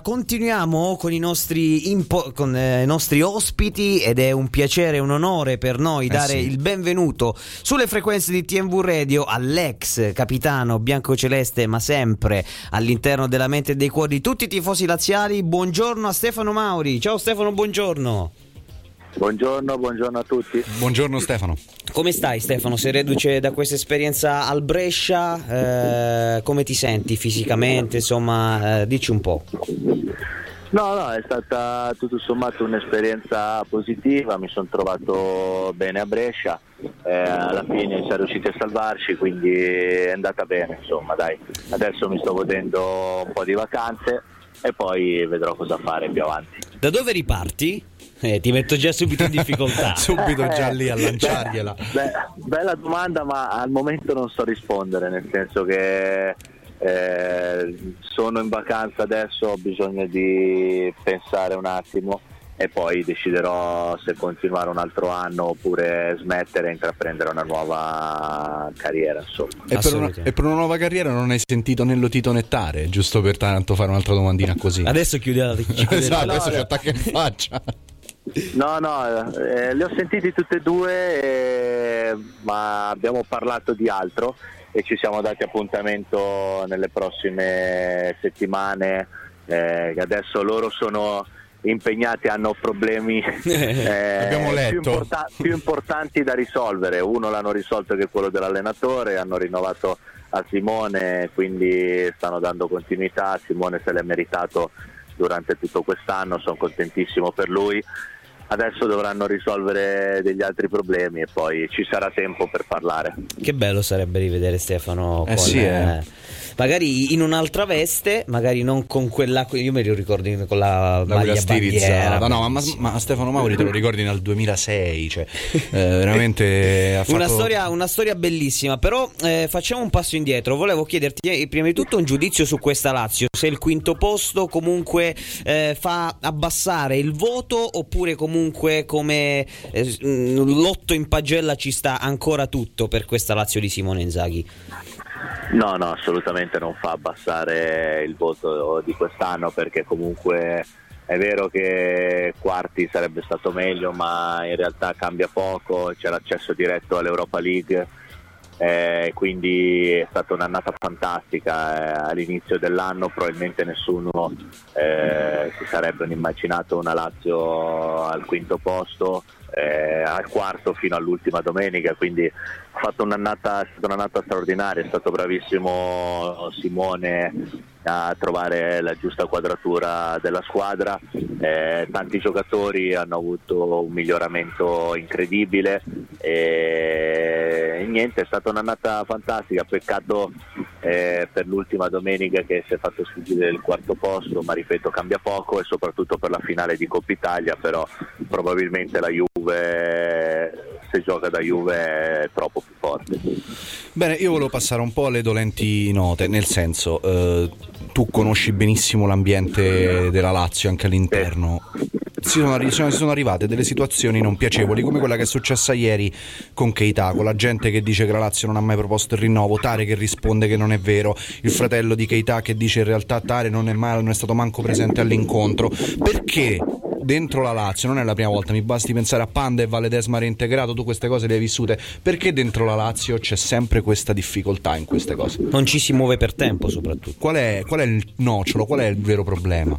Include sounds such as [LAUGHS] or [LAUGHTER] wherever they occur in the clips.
Continuiamo con i nostri, impo- con, eh, nostri, ospiti ed è un piacere e un onore per noi eh dare sì. il benvenuto sulle frequenze di TMV Radio all'ex capitano biancoceleste ma sempre all'interno della mente e dei cuori di tutti i tifosi laziali. Buongiorno a Stefano Mauri. Ciao Stefano, buongiorno. Buongiorno, buongiorno a tutti. Buongiorno Stefano. Come stai Stefano? Sei reduce da questa esperienza al Brescia? Eh, come ti senti fisicamente? Insomma, eh, dici un po'. No, no, è stata tutto sommato un'esperienza positiva, mi sono trovato bene a Brescia, eh, alla fine siamo riusciti a salvarci, quindi è andata bene, insomma, dai. Adesso mi sto godendo un po' di vacanze e poi vedrò cosa fare più avanti. Da dove riparti? Eh, ti metto già subito in [LAUGHS] difficoltà. subito già lì a lanciargliela. Beh, bella domanda, ma al momento non so rispondere, nel senso che eh, sono in vacanza adesso, ho bisogno di pensare un attimo e poi deciderò se continuare un altro anno oppure smettere e intraprendere una nuova carriera. Insomma. E, per una, e per una nuova carriera non hai sentito né Lotito Nettare, giusto per tanto fare un'altra domandina così. Adesso chiudi la esatto, adesso ci attacca in faccia. [LAUGHS] No, no, eh, li ho sentiti tutti e due, eh, ma abbiamo parlato di altro e ci siamo dati appuntamento nelle prossime settimane. Eh, adesso loro sono impegnati, hanno problemi [LAUGHS] eh, più, importa- più, importanti da risolvere. Uno l'hanno risolto che è quello dell'allenatore, hanno rinnovato a Simone, quindi stanno dando continuità. Simone se l'è meritato durante tutto quest'anno, sono contentissimo per lui. Adesso dovranno risolvere degli altri problemi e poi ci sarà tempo per parlare. Che bello sarebbe rivedere Stefano eh con, sì, eh. Magari in un'altra veste, magari non con quella. Io me lo ricordo con la, la maglia stilizzata. No, ma, ma, Stefano Mauri te lo ricordi nel 2006, cioè eh, veramente [LAUGHS] fatto... una, storia, una, storia, bellissima. Però eh, facciamo un passo indietro. Volevo chiederti eh, prima di tutto un giudizio su questa Lazio. Se il quinto posto comunque eh, fa abbassare il voto, oppure comunque come eh, l'otto in pagella ci sta ancora tutto per questa Lazio di Simone Inzaghi. No, no, assolutamente non fa abbassare il voto di quest'anno perché comunque è vero che quarti sarebbe stato meglio, ma in realtà cambia poco, c'è l'accesso diretto all'Europa League, eh, quindi è stata un'annata fantastica. Eh, all'inizio dell'anno probabilmente nessuno eh, si sarebbe immaginato una Lazio al quinto posto eh, al quarto fino all'ultima domenica, quindi ha fatto un'annata, un'annata straordinaria, è stato bravissimo Simone a trovare la giusta quadratura della squadra, eh, tanti giocatori hanno avuto un miglioramento incredibile e niente, è stata un'annata fantastica, peccato eh, per l'ultima domenica che si è fatto sfuggire il quarto posto, ma ripeto cambia poco e soprattutto per la finale di Coppa Italia, però probabilmente la Juve se gioca da Juve è troppo più forte. Bene, io volevo passare un po' alle dolenti note, nel senso eh, tu conosci benissimo l'ambiente della Lazio anche all'interno. Si sono, si sono, arrivate delle situazioni non piacevoli come quella che è successa ieri con Keita, con la gente che dice che la Lazio non ha mai proposto il rinnovo, Tare che risponde che non è vero, il fratello di Keita che dice in realtà Tare non è, mai, non è stato manco presente all'incontro. Perché dentro la Lazio, non è la prima volta, mi basti pensare a Panda e Valedesma reintegrato, tu queste cose le hai vissute, perché dentro la Lazio c'è sempre questa difficoltà in queste cose? Non ci si muove per tempo soprattutto. Qual è, qual è il nocciolo, qual è il vero problema?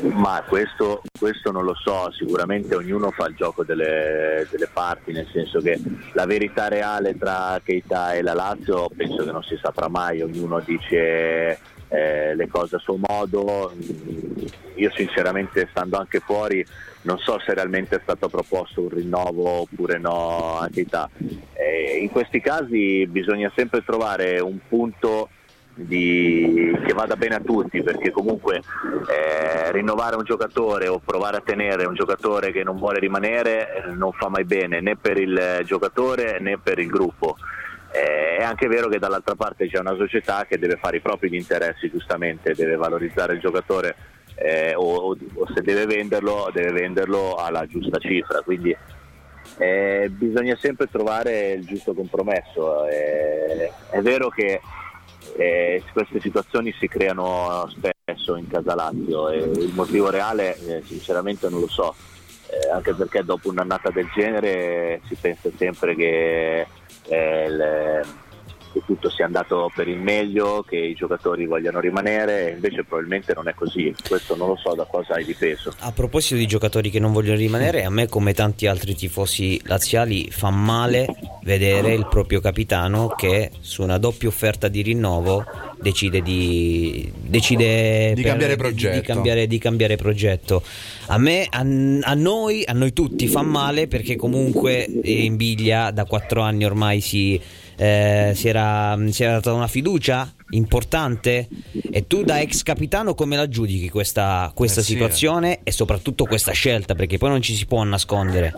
Ma questo, questo, non lo so, sicuramente ognuno fa il gioco delle, delle, parti, nel senso che la verità reale tra Keita e la Lazio penso che non si saprà mai, ognuno dice eh, le cose a suo modo. Io sinceramente stando anche fuori non so se realmente è stato proposto un rinnovo oppure no a Keita. Eh, in questi casi bisogna sempre trovare un punto di, che vada bene a tutti perché comunque eh, rinnovare un giocatore o provare a tenere un giocatore che non vuole rimanere eh, non fa mai bene né per il giocatore né per il gruppo. Eh, è anche vero che dall'altra parte c'è una società che deve fare i propri interessi, giustamente, deve valorizzare il giocatore eh, o, o, se deve venderlo, deve venderlo alla giusta cifra. Quindi eh, bisogna sempre trovare il giusto compromesso. Eh, è vero che eh, queste situazioni si creano spesso in casa Lazio e il motivo reale eh, sinceramente non lo so, eh, anche perché dopo un'annata del genere si pensa sempre che eh, che tutto sia andato per il meglio, che i giocatori vogliano rimanere, invece probabilmente non è così, questo non lo so da cosa hai dipeso. A proposito di giocatori che non vogliono rimanere, a me come tanti altri tifosi laziali fa male vedere il proprio capitano che su una doppia offerta di rinnovo decide di, decide di, cambiare progetto. Di, di, cambiare, di, cambiare progetto. A me, a, a, noi, a noi tutti fa male perché comunque in Biglia da quattro anni ormai si eh, si, era, si, era, data una fiducia importante. E tu da ex capitano come la giudichi questa, questa eh situazione sì. e soprattutto questa scelta? Perché poi non ci si può nascondere.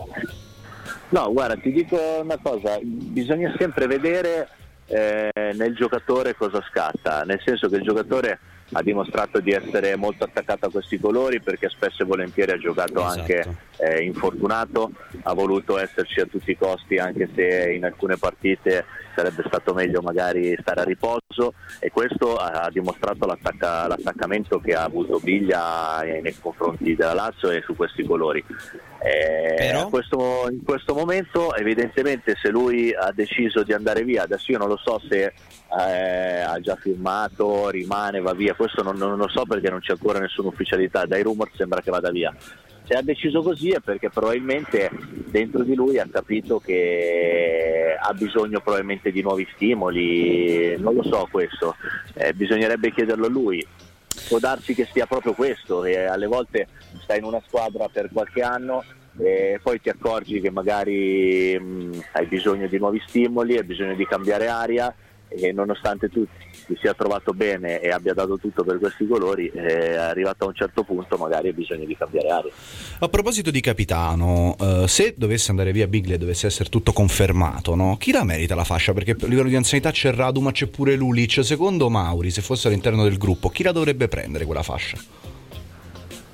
No guarda ti dico una cosa. Bisogna sempre vedere eh, nel giocatore cosa scatta. Nel senso che il giocatore ha dimostrato di essere molto attaccato a questi colori perché spesso e volentieri ha giocato esatto. anche eh, infortunato, ha voluto esserci a tutti i costi anche se in alcune partite sarebbe stato meglio magari stare a riposo e questo ha dimostrato l'attacca- l'attaccamento che ha avuto Biglia nei confronti della Lazio e su questi colori. Eh, questo, in questo momento evidentemente se lui ha deciso di andare via, adesso io non lo so se eh, ha già firmato, rimane, va via, questo non, non, lo so perché non c'è ancora nessuna ufficialità, dai rumor sembra che vada via. Se ha deciso così è perché probabilmente dentro di lui ha capito che ha bisogno probabilmente di nuovi stimoli, non lo so questo, eh, bisognerebbe chiederlo a lui. Può darsi che sia proprio questo, e alle volte stai in una squadra per qualche anno e poi ti accorgi che magari mh, hai bisogno di nuovi stimoli, hai bisogno di cambiare aria e nonostante tu ti sia trovato bene e abbia dato tutto per questi colori, è arrivato a un certo punto magari hai bisogno di cambiare aria. A proposito di capitano, eh, se dovesse andare via Biglia e dovesse essere tutto confermato, no? chi la merita la fascia? Perché a livello di anzianità c'è Radu ma c'è pure Lulic, secondo Mauri se fosse all'interno del gruppo, chi la dovrebbe prendere quella fascia?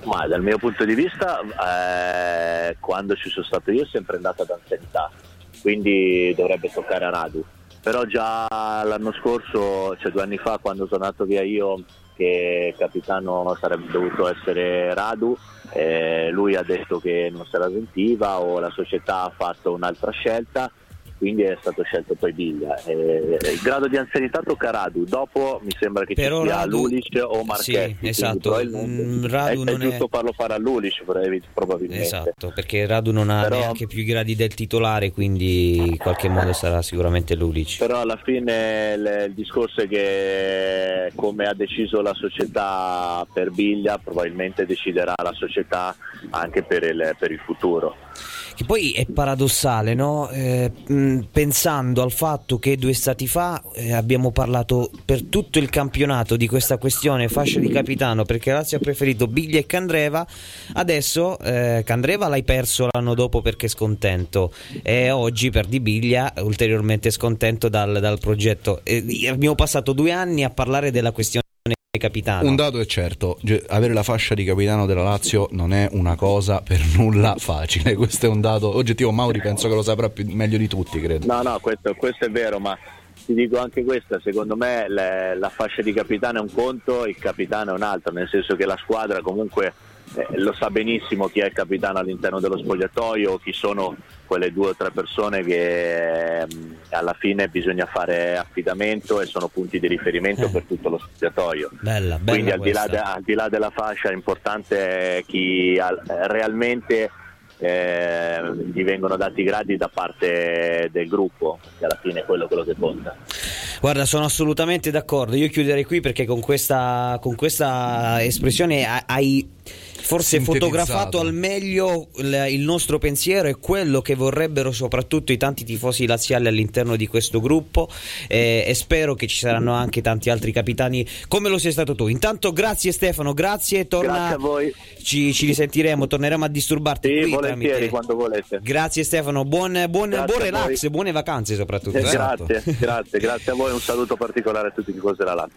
Ma dal mio punto di vista, eh, quando ci sono stato io è sempre andata ad anzianità, quindi dovrebbe toccare a Radu però già l'anno scorso, cioè due anni fa quando sono andato via io che capitano sarebbe dovuto essere Radu, eh, lui ha detto che non se la sentiva o la società ha fatto un'altra scelta quindi è stato scelto poi Biglia. Eh, il grado di anzianità tocca Radu, dopo mi sembra che Però ci sia Radu... Lulic o Marchetti. Sì, esatto. Mm, Radu è, è giusto è... farlo fare a Lulic probabilmente. Esatto, perché Radu non ha Però... neanche più i gradi del titolare, quindi in qualche modo sarà sicuramente Lulic. Però alla fine il, il discorso è che come ha deciso la società per Biglia, probabilmente deciderà la società anche per il, per il futuro. Che poi è paradossale, no? Eh, pensando al fatto che due stati fa eh, abbiamo parlato per tutto il campionato di questa questione fascia di capitano perché Lazio ha preferito Biglia e Candreva, adesso eh, Candreva l'hai perso l'anno dopo perché scontento e oggi perdi Biglia ulteriormente scontento dal, dal progetto. abbiamo passato due anni a parlare della questione capitano. Un dato è certo, avere la fascia di capitano della Lazio non è una cosa per nulla facile, [LAUGHS] questo è un dato oggettivo, Mauri penso che lo saprà più, meglio di tutti, credo. No, no, questo, questo, è vero, ma ti dico anche questa, secondo me le, la fascia di capitano è un conto, il capitano è un altro, nel senso che la squadra comunque eh, lo sa benissimo chi è il capitano all'interno dello spogliatoio, chi sono quelle due o tre persone che eh, alla fine bisogna fare affidamento e sono punti di riferimento eh. per tutto lo spogliatoio. Bella, bella Quindi al di, de, al di, là della fascia è importante chi ha, realmente eh, gli vengono dati i gradi da parte del gruppo, che alla fine è quello, quello che conta. Guarda, sono assolutamente d'accordo. Io chiuderei qui perché con questa, con questa espressione hai forse fotografato al meglio il nostro pensiero e quello che vorrebbero soprattutto i tanti tifosi laziali all'interno di questo gruppo eh, e spero che ci saranno anche tanti altri capitani come lo sei stato tu. Intanto grazie Stefano, grazie, torna, grazie a voi. Ci, ci risentiremo, torneremo a disturbarti sì, qui volentieri tramite... quando volete. Grazie Stefano, buon, buon, buon relax, buone vacanze soprattutto. Eh, grazie, grazie, grazie a voi, un saluto particolare a tutti i tifosi della Lazio.